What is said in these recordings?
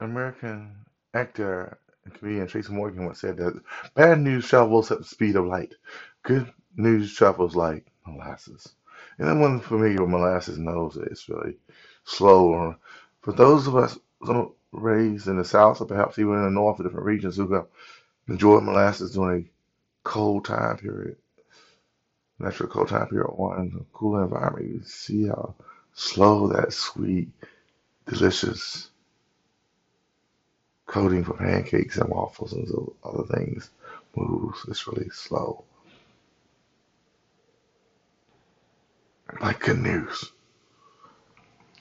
American actor and comedian Tracy Morgan once said that bad news travels at the speed of light. Good news travels like molasses. And anyone familiar with molasses knows that it's really slow. For those of us raised in the South or perhaps even in the North or different regions who have enjoyed molasses during a cold time period, natural cold time period or in a cool environment, you see how slow that sweet, delicious coating for pancakes and waffles and other things moves. It's really slow. Like good news.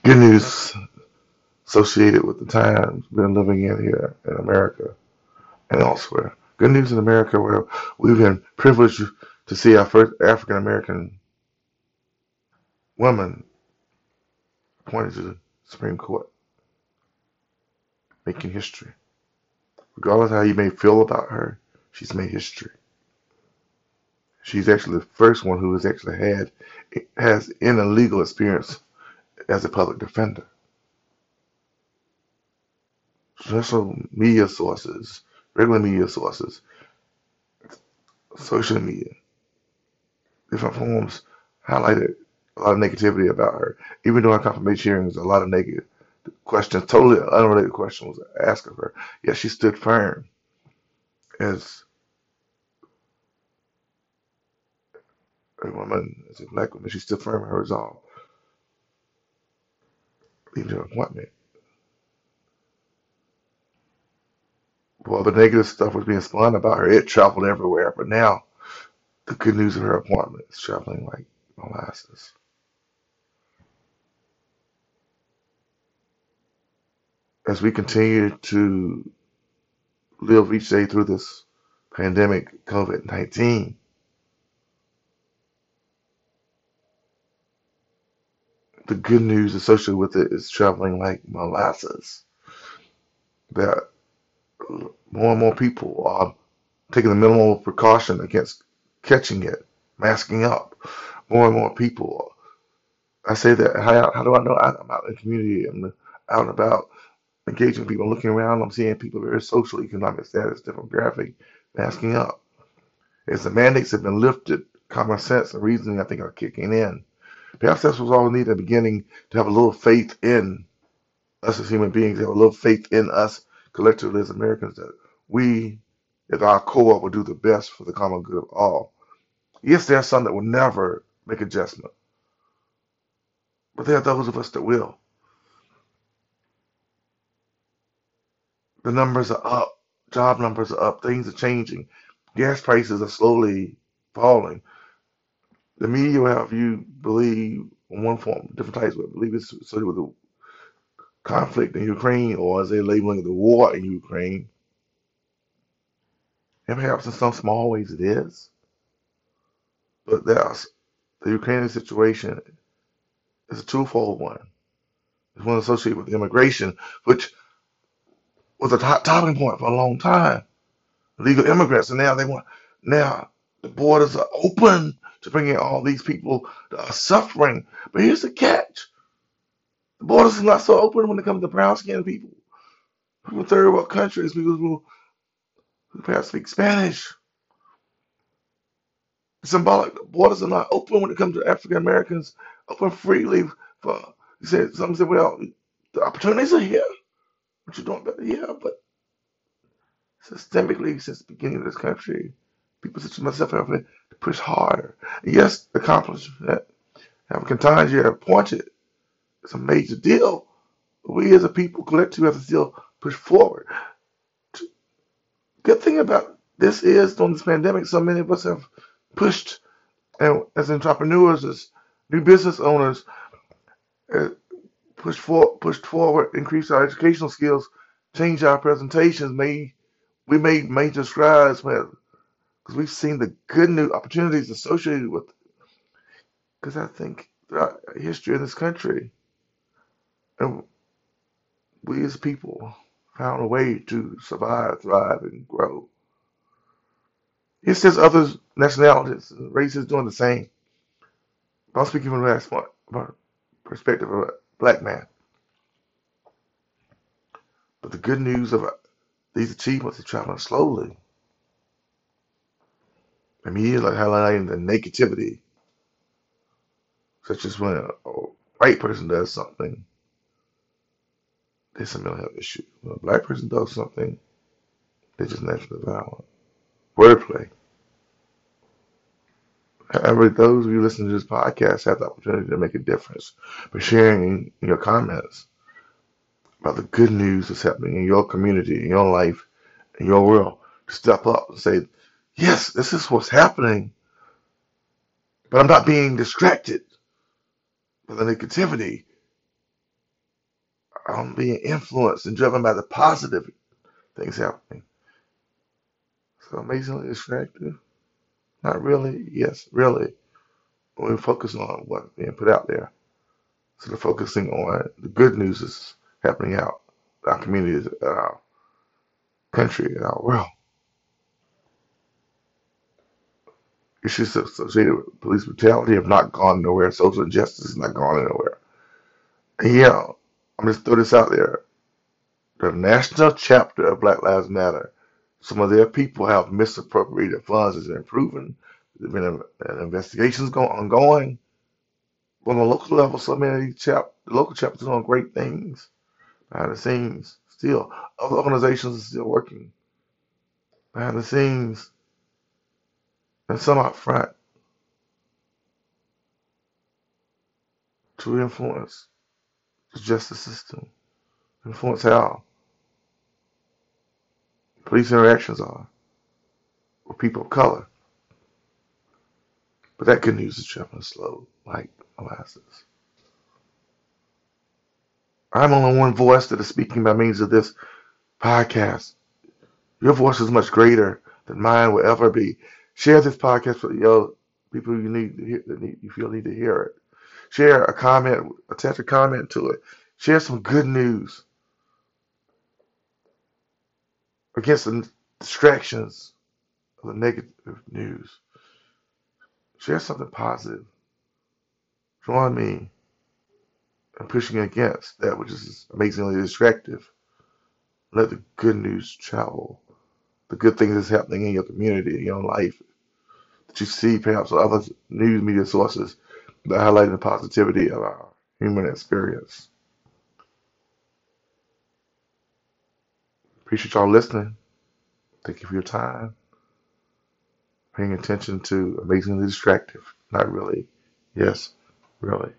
Good news associated with the times been living in here in America and elsewhere. Good news in America where we've been privileged to see our first African American woman appointed to the Supreme Court, making history. Regardless of how you may feel about her, she's made history. She's actually the first one who has actually had has any legal experience as a public defender. Social media sources, regular media sources, social media, different forms highlighted a lot of negativity about her. Even during confirmation hearings, a lot of negative questions, totally unrelated question, was asked of her. Yet she stood firm as a woman, as a black woman. She stood firm in her resolve, leaving her appointment. Well, the negative stuff was being spun about her. It traveled everywhere. But now, the good news of her appointment is traveling like molasses. As we continue to live each day through this pandemic, COVID 19, the good news associated with it is traveling like molasses. That more and more people are taking the minimal precaution against catching it, masking up. More and more people. I say that, how, how do I know? I'm out in the community, I'm out and about engaging people, looking around, I'm seeing people of very social, economic status, demographic, masking up. As the mandates have been lifted, common sense and reasoning, I think, are kicking in. Perhaps that's what's all we need at the beginning to have a little faith in us as human beings, have a little faith in us collectively as Americans that we, at our core, will do the best for the common good of all. Yes, there are some that will never make adjustment, but there are those of us that will. The numbers are up, job numbers are up, things are changing, gas prices are slowly falling. The media will have you believe in one form, different types, but believe it's associated with the conflict in Ukraine, or as they're labeling the war in Ukraine. And perhaps in some small ways it is, but there's the Ukrainian situation is a twofold one. It's one associated with immigration, which was a top topping point for a long time. Illegal immigrants, and now they want now the borders are open to bring in all these people that are suffering. But here's the catch: the borders are not so open when it comes to brown skinned people, from third world countries, people who, who perhaps speak Spanish. Symbolic the borders are not open when it comes to African Americans, open freely for. You said some said, well, the opportunities are here, but you don't better, yeah, but systemically since the beginning of this country, people such as myself have to push harder. Yes, accomplish that. African times you have pointed. It's a major deal. We as a people collectively have to still push forward. Good thing about this is during this pandemic, so many of us have pushed and as entrepreneurs, as new business owners, uh, pushed for pushed forward, increased our educational skills, changed our presentations, made we made major strides because we've seen the good new opportunities associated with because I think throughout history in this country, and we as people found a way to survive, thrive, and grow. It says other nationalities, and races doing the same. I'm speaking from the perspective of black man. But the good news of uh, these achievements are traveling slowly. Immediately highlighting the negativity, such as when a, white person does something, there's a mental health issue. When a black person does something, they're just naturally violent. Wordplay. However, those of you listening to this podcast have the opportunity to make a difference by sharing your comments about the good news that's happening in your community, in your life, in your world. Step up and say, yes, this is what's happening, but I'm not being distracted by the negativity. I'm being influenced and driven by the positive things happening. So amazingly distracted? Not really. Yes, really. When we focus on what's being put out there. So of focusing on the good news is happening out our communities, our country, in our world. Issues associated with police brutality have not gone nowhere. Social injustice has not gone anywhere. And yeah, I'm just throw this out there. The national chapter of Black Lives Matter, some of their people have misappropriated funds. It's been proven. There's been uh, investigations going ongoing. But on the local level, so many of these chap, the local chapters are doing great things behind the scenes. Still, other organizations are still working behind the scenes, and some out front to influence the justice system, influence how police interactions are with people of color. But that good news is traveling slow, like molasses. I'm only one voice that is speaking by means of this podcast. Your voice is much greater than mine will ever be. Share this podcast with your people you need to hear, that need, you feel need to hear it. Share a comment, attach a comment to it. Share some good news against the distractions of the negative news. Share something positive. Join me in pushing against that which is amazingly distractive. Let the good news travel. The good things that's happening in your community, in your life, that you see perhaps other news media sources that highlight the positivity of our human experience. Appreciate y'all listening. Thank you for your time. Paying attention to amazingly distractive. Not really. Yes, really.